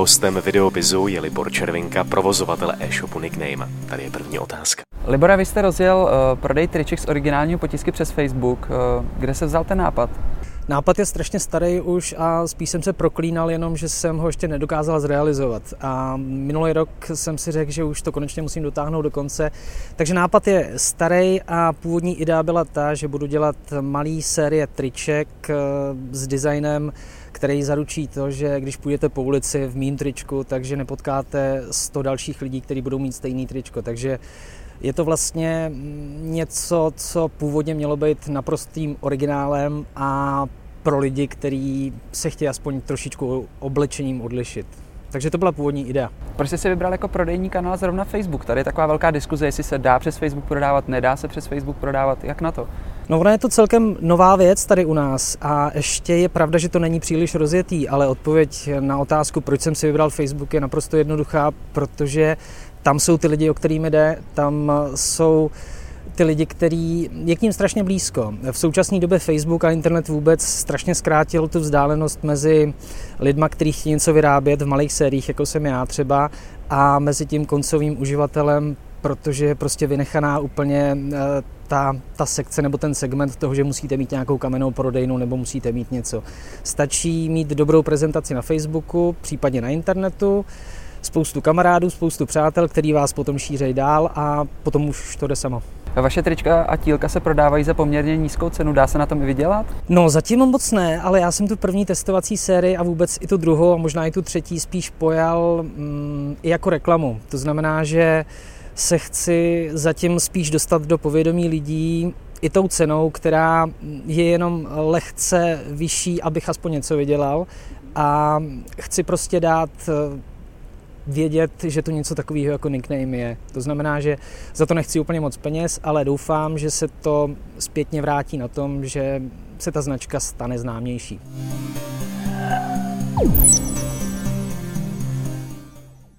Hostem videobizu je Libor Červinka, provozovatel e-shopu Nickname. Tady je první otázka. Libora, vy jste rozjel uh, prodej triček z originálního potisky přes Facebook. Uh, kde se vzal ten nápad? Nápad je strašně starý už a spíš jsem se proklínal jenom, že jsem ho ještě nedokázal zrealizovat. A minulý rok jsem si řekl, že už to konečně musím dotáhnout do konce. Takže nápad je starý a původní idea byla ta, že budu dělat malý série triček eh, s designem, který zaručí to, že když půjdete po ulici v mým tričku, takže nepotkáte 100 dalších lidí, kteří budou mít stejný tričko. Takže je to vlastně něco, co původně mělo být naprostým originálem a pro lidi, kteří se chtějí aspoň trošičku oblečením odlišit. Takže to byla původní idea. Proč jste si vybral jako prodejní kanál zrovna Facebook? Tady je taková velká diskuze, jestli se dá přes Facebook prodávat, nedá se přes Facebook prodávat. Jak na to? No ona je to celkem nová věc tady u nás a ještě je pravda, že to není příliš rozjetý, ale odpověď na otázku, proč jsem si vybral Facebook je naprosto jednoduchá, protože tam jsou ty lidi, o kterými jde, tam jsou ty lidi, který je k ním strašně blízko. V současné době Facebook a internet vůbec strašně zkrátil tu vzdálenost mezi lidma, kteří chtějí něco vyrábět v malých sériích, jako jsem já třeba, a mezi tím koncovým uživatelem, protože je prostě vynechaná úplně eh, ta, ta sekce nebo ten segment toho, že musíte mít nějakou kamennou prodejnu nebo musíte mít něco. Stačí mít dobrou prezentaci na Facebooku, případně na internetu, spoustu kamarádů, spoustu přátel, který vás potom šířejí dál a potom už to jde samo. Vaše trička a tílka se prodávají za poměrně nízkou cenu, dá se na tom i vydělat? No zatím moc ne, ale já jsem tu první testovací sérii a vůbec i tu druhou a možná i tu třetí spíš pojal mm, i jako reklamu. To znamená, že se chci zatím spíš dostat do povědomí lidí i tou cenou, která je jenom lehce vyšší, abych aspoň něco vydělal. A chci prostě dát vědět, že to něco takového jako nickname je. To znamená, že za to nechci úplně moc peněz, ale doufám, že se to zpětně vrátí na tom, že se ta značka stane známější.